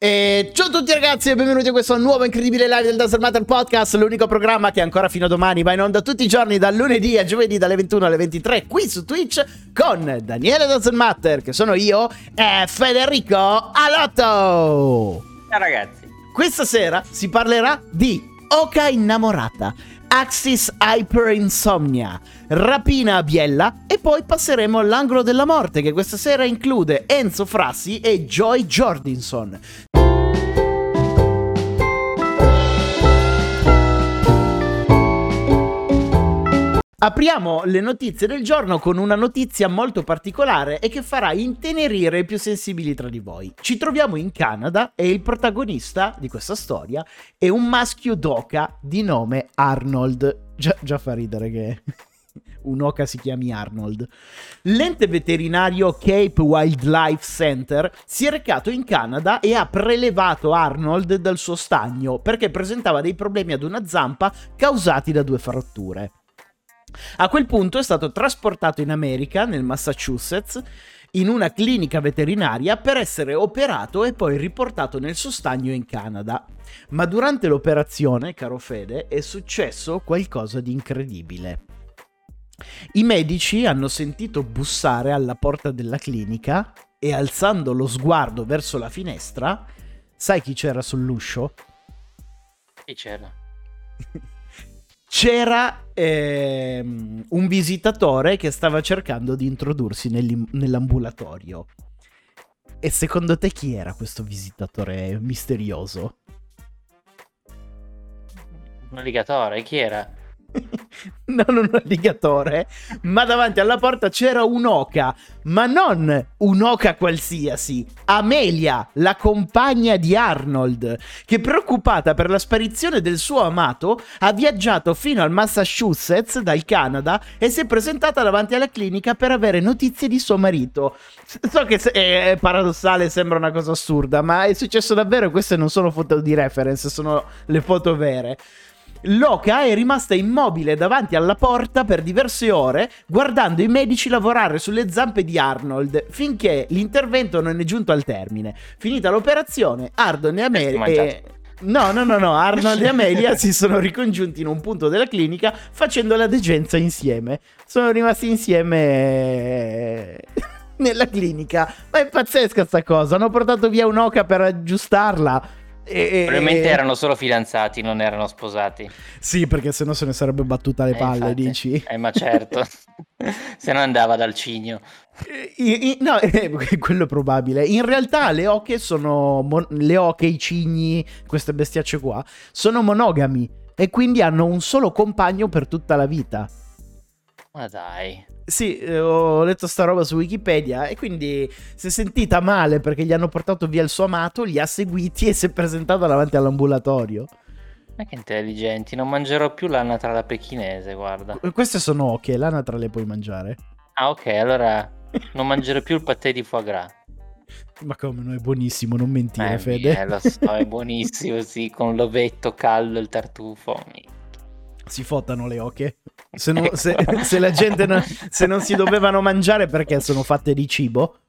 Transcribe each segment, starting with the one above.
E ciao a tutti ragazzi e benvenuti a questo nuovo incredibile live del Dazzle Matter Podcast L'unico programma che ancora fino a domani va in onda tutti i giorni dal lunedì a giovedì dalle 21 alle 23 qui su Twitch Con Daniele Dazzle Matter che sono io e Federico Alotto Ciao ragazzi. Questa sera si parlerà di Oca innamorata Axis Hyperinsomnia, Rapina a Biella e poi passeremo all'angolo della morte che questa sera include Enzo Frassi e Joy Jordinson. Apriamo le notizie del giorno con una notizia molto particolare e che farà intenerire i più sensibili tra di voi. Ci troviamo in Canada e il protagonista di questa storia è un maschio d'oca di nome Arnold. Già, già fa ridere che un'oca si chiami Arnold. L'ente veterinario Cape Wildlife Center si è recato in Canada e ha prelevato Arnold dal suo stagno perché presentava dei problemi ad una zampa causati da due fratture. A quel punto è stato trasportato in America, nel Massachusetts, in una clinica veterinaria per essere operato e poi riportato nel suo stagno in Canada. Ma durante l'operazione, caro Fede, è successo qualcosa di incredibile. I medici hanno sentito bussare alla porta della clinica e alzando lo sguardo verso la finestra, sai chi c'era sull'uscio? Chi c'era? c'era ehm, un visitatore che stava cercando di introdursi nell'ambulatorio. E secondo te chi era questo visitatore misterioso? Un alligatore, chi era? non un alligatore, ma davanti alla porta c'era un'oca, ma non un'oca qualsiasi, Amelia, la compagna di Arnold, che preoccupata per la sparizione del suo amato ha viaggiato fino al Massachusetts dal Canada e si è presentata davanti alla clinica per avere notizie di suo marito. So che è paradossale, sembra una cosa assurda, ma è successo davvero queste non sono foto di reference, sono le foto vere. Loca è rimasta immobile davanti alla porta per diverse ore, guardando i medici lavorare sulle zampe di Arnold, finché l'intervento non è giunto al termine. Finita l'operazione, Ardon e Amelia... E... No, no, no, no, Arnold e Amelia si sono ricongiunti in un punto della clinica facendo la degenza insieme. Sono rimasti insieme nella clinica. Ma è pazzesca sta cosa, hanno portato via un'oca per aggiustarla. E, Probabilmente erano solo fidanzati, non erano sposati. Sì, perché sennò se ne sarebbe battuta le eh, palle, infatti. dici? Eh, ma certo. se no andava dal cigno. I, i, no, quello è probabile. In realtà le oche sono... Mon- le oche, i cigni, queste bestiacce qua, sono monogami. E quindi hanno un solo compagno per tutta la vita. Ma dai. Sì, eh, ho letto sta roba su Wikipedia e quindi si è sentita male perché gli hanno portato via il suo amato, li ha seguiti e si è presentato davanti all'ambulatorio. Ma che intelligenti, non mangerò più l'anatra pechinese, guarda. Queste sono oche, l'anatra le puoi mangiare. Ah, ok, allora non mangerò più il patè di foie gras. Ma come, no, è buonissimo, non mentire, eh, Fede. Eh, lo so, è buonissimo, sì, con l'ovetto caldo, il tartufo. Si fotano le oche. Se, non, se, se la gente non, se non si dovevano mangiare perché sono fatte di cibo.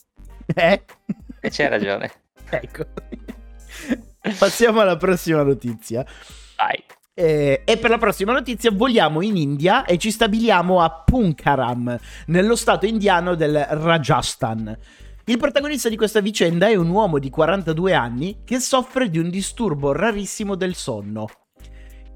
Eh? E c'hai ragione. ecco. Passiamo alla prossima notizia. Vai. Eh, e per la prossima notizia voliamo in India e ci stabiliamo a Punkaram, nello stato indiano del Rajasthan. Il protagonista di questa vicenda è un uomo di 42 anni che soffre di un disturbo rarissimo del sonno.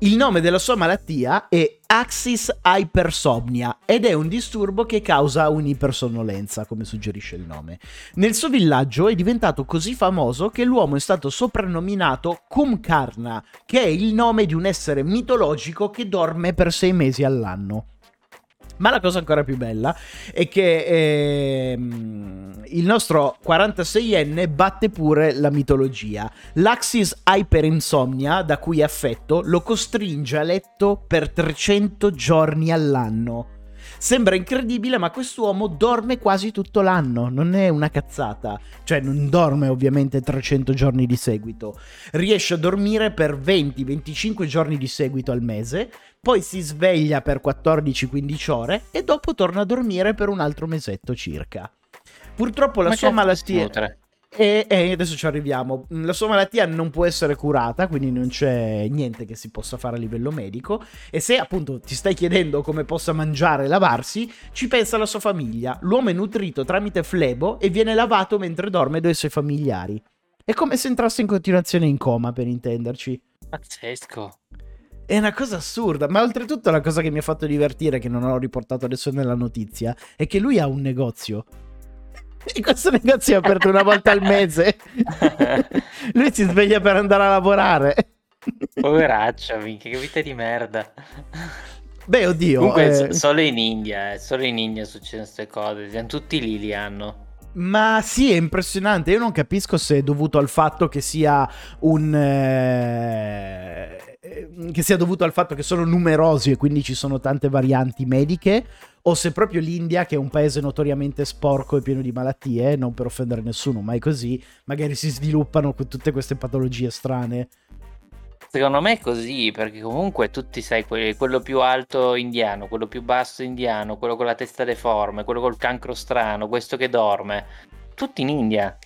Il nome della sua malattia è Axis Hypersomnia ed è un disturbo che causa un'ipersonnolenza, come suggerisce il nome. Nel suo villaggio è diventato così famoso che l'uomo è stato soprannominato Kumkarna, che è il nome di un essere mitologico che dorme per sei mesi all'anno. Ma la cosa ancora più bella è che ehm, il nostro 46enne batte pure la mitologia. L'Axis Hyperinsomnia, da cui è affetto, lo costringe a letto per 300 giorni all'anno. Sembra incredibile, ma quest'uomo dorme quasi tutto l'anno, non è una cazzata. Cioè, non dorme ovviamente 300 giorni di seguito. Riesce a dormire per 20-25 giorni di seguito al mese, poi si sveglia per 14-15 ore e dopo torna a dormire per un altro mesetto circa. Purtroppo la Ma sua malattia... nutre? E, e adesso ci arriviamo. La sua malattia non può essere curata, quindi non c'è niente che si possa fare a livello medico. E se appunto ti stai chiedendo come possa mangiare e lavarsi, ci pensa la sua famiglia. L'uomo è nutrito tramite flebo e viene lavato mentre dorme dai suoi familiari. È come se entrasse in continuazione in coma, per intenderci. Pazzesco. È una cosa assurda, ma oltretutto la cosa che mi ha fatto divertire, che non ho riportato adesso nella notizia, è che lui ha un negozio. E questo negozio è aperto una volta al mese. lui si sveglia per andare a lavorare. Poveraccio, minchia, che vita di merda. Beh, oddio. Comunque, eh, so- solo in India, eh, solo in India succedono queste cose. Tutti lì li hanno. Ma sì, è impressionante. Io non capisco se è dovuto al fatto che sia un. eh, che sia dovuto al fatto che sono numerosi e quindi ci sono tante varianti mediche. O se proprio l'India, che è un paese notoriamente sporco e pieno di malattie, non per offendere nessuno, ma è così, magari si sviluppano con tutte queste patologie strane. Secondo me è così, perché comunque tutti sai, que- quello più alto indiano, quello più basso indiano, quello con la testa deforme, quello col cancro strano, questo che dorme, tutti in India.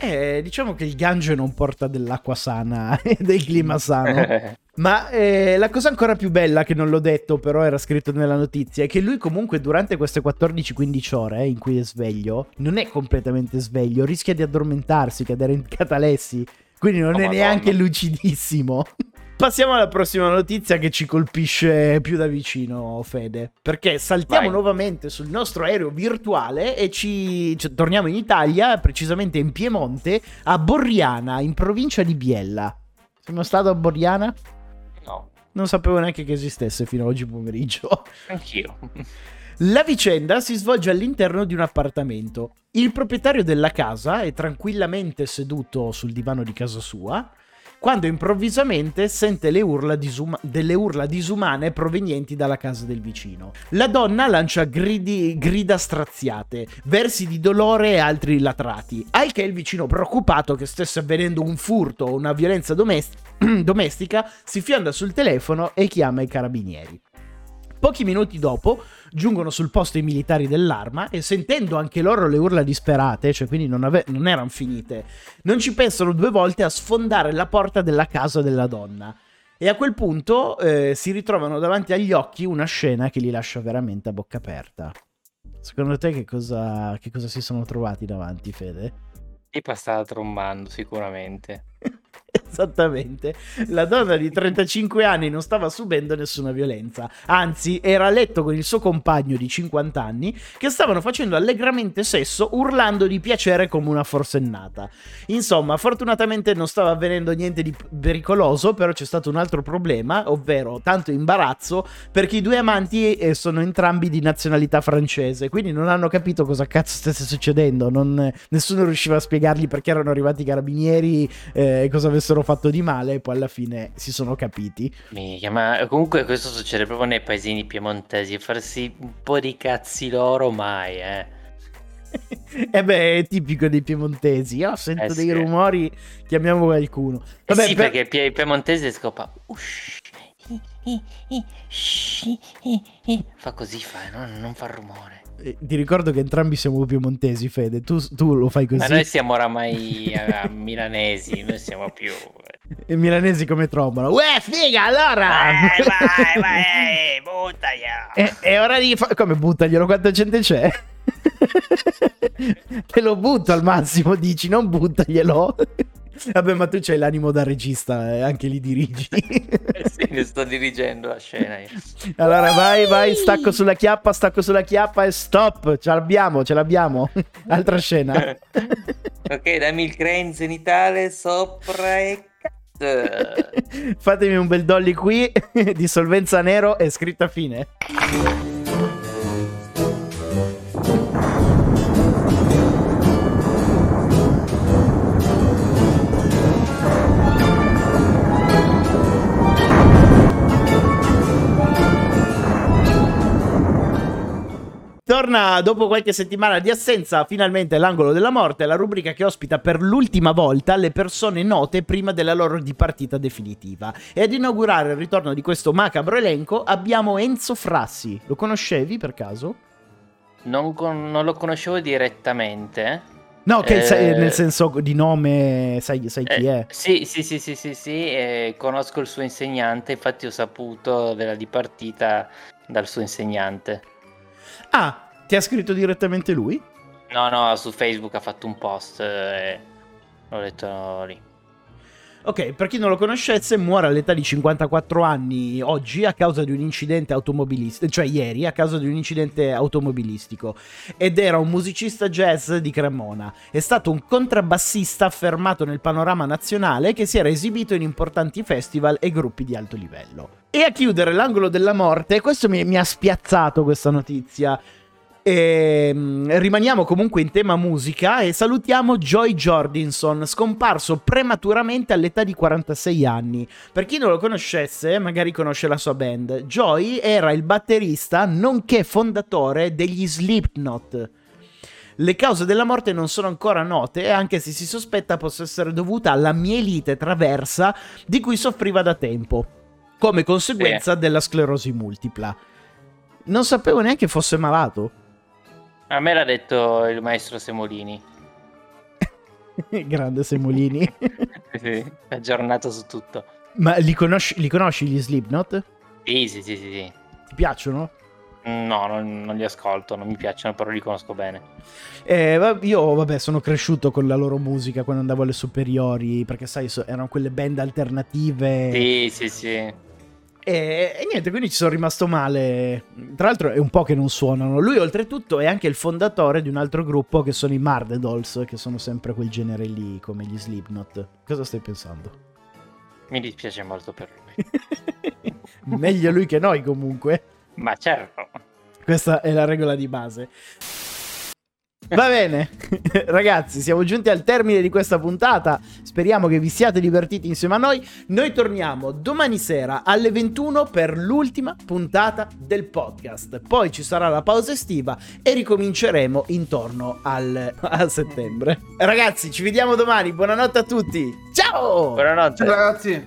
Eh, diciamo che il Gange non porta dell'acqua sana e del clima sano. Ma eh, la cosa ancora più bella, che non l'ho detto, però era scritto nella notizia, è che lui comunque durante queste 14-15 ore in cui è sveglio, non è completamente sveglio, rischia di addormentarsi, cadere in catalessi, quindi non Oh, è Madonna. neanche lucidissimo. Passiamo alla prossima notizia che ci colpisce più da vicino, Fede, perché saltiamo Vai. nuovamente sul nostro aereo virtuale e ci cioè, torniamo in Italia, precisamente in Piemonte, a Borriana, in provincia di Biella. Sono stato a Borriana? No, Non sapevo neanche che esistesse fino ad oggi pomeriggio. anch'io. La vicenda si svolge all'interno di un appartamento. Il proprietario della casa è tranquillamente seduto sul divano di casa sua quando improvvisamente sente le urla disuma- delle urla disumane provenienti dalla casa del vicino. La donna lancia gridi- grida straziate, versi di dolore e altri latrati, al che il vicino preoccupato che stesse avvenendo un furto o una violenza domest- domestica si fionda sul telefono e chiama i carabinieri. Pochi minuti dopo giungono sul posto i militari dell'arma e sentendo anche loro le urla disperate, cioè quindi non, ave- non erano finite, non ci pensano due volte a sfondare la porta della casa della donna. E a quel punto eh, si ritrovano davanti agli occhi una scena che li lascia veramente a bocca aperta. Secondo te che cosa, che cosa si sono trovati davanti, Fede? Tipa stava trombando sicuramente. Esattamente. La donna di 35 anni non stava subendo nessuna violenza, anzi era a letto con il suo compagno di 50 anni che stavano facendo allegramente sesso urlando di piacere come una forsennata. Insomma, fortunatamente non stava avvenendo niente di pericoloso, però c'è stato un altro problema, ovvero tanto imbarazzo perché i due amanti eh, sono entrambi di nazionalità francese, quindi non hanno capito cosa cazzo stesse succedendo, non- nessuno riusciva a spiegargli perché erano arrivati i carabinieri eh, e cosa avessero fatto di male e poi alla fine si sono capiti. Minchia, ma comunque questo succede proprio nei paesini piemontesi, farsi un po' di cazzi loro mai, eh. e beh, è tipico dei piemontesi. Io sento Eh dei sì. rumori, chiamiamo qualcuno. Eh Vabbè, sì, per- perché il piemontese scopa. "Ush, i, i, i, i, i, i". Fa così, fa, no? non fa rumore. Eh, ti ricordo che entrambi siamo piemontesi, Fede. Tu, tu lo fai così. Ma noi siamo oramai a milanesi, noi siamo più... E milanesi come trombano. Uè, figa, allora! Vai, vai, vai, buttaglielo! È, è ora di fare. Come buttaglielo? Quanta gente c'è? Te lo butto al massimo, dici, non buttaglielo. Vabbè, ma tu c'hai l'animo da regista, eh, anche li dirigi. Eh sì, ne sto dirigendo la scena io. allora, vai, vai, stacco sulla chiappa, stacco sulla chiappa e stop. Ce l'abbiamo, ce l'abbiamo. Altra scena. ok, dammi il crane zenitale sopra e cazzo. Fatemi un bel dolly qui di solvenza nero e scritta fine. Torna dopo qualche settimana di assenza finalmente l'angolo della morte, la rubrica che ospita per l'ultima volta le persone note prima della loro dipartita definitiva. E ad inaugurare il ritorno di questo macabro elenco abbiamo Enzo Frassi. Lo conoscevi per caso? Non, con- non lo conoscevo direttamente. No, che Eh, nel senso di nome, sai, sai chi Eh, è? Sì, sì, sì, sì, sì, sì, eh, conosco il suo insegnante, infatti ho saputo della dipartita dal suo insegnante. Ah, ti ha scritto direttamente lui? No, no, su Facebook ha fatto un post eh, e l'ho letto lì. Ok, per chi non lo conoscesse, muore all'età di 54 anni oggi a causa di un incidente automobilistico, cioè ieri a causa di un incidente automobilistico. Ed era un musicista jazz di Cremona. È stato un contrabbassista affermato nel panorama nazionale che si era esibito in importanti festival e gruppi di alto livello. E a chiudere l'angolo della morte, questo mi, mi ha spiazzato questa notizia. Ehm, rimaniamo comunque in tema musica e salutiamo Joy Jordinson, scomparso prematuramente all'età di 46 anni. Per chi non lo conoscesse, magari conosce la sua band. Joy era il batterista nonché fondatore degli Slipknot. Le cause della morte non sono ancora note, anche se si sospetta possa essere dovuta alla mielite traversa di cui soffriva da tempo, come conseguenza della sclerosi multipla. Non sapevo neanche fosse malato. A me l'ha detto il maestro Semolini. Grande Semolini. Sì, aggiornato su tutto. Ma li conosci, li conosci gli Slipknot? Sì, sì, sì, sì, sì. Ti piacciono? No, non, non li ascolto, non mi piacciono, però li conosco bene. Eh, io, vabbè, sono cresciuto con la loro musica quando andavo alle superiori, perché sai, erano quelle band alternative. Sì, sì, sì. E, e niente, quindi ci sono rimasto male. Tra l'altro è un po' che non suonano. Lui oltretutto è anche il fondatore di un altro gruppo che sono i Mardedolls, che sono sempre quel genere lì come gli Slipknot. Cosa stai pensando? Mi dispiace molto per lui. Meglio lui che noi comunque. Ma certo. Questa è la regola di base. Va bene, ragazzi, siamo giunti al termine di questa puntata. Speriamo che vi siate divertiti insieme a noi. Noi torniamo domani sera alle 21 per l'ultima puntata del podcast. Poi ci sarà la pausa estiva e ricominceremo intorno al, a settembre. Ragazzi, ci vediamo domani. Buonanotte a tutti. Ciao! Buonanotte. Ciao ragazzi.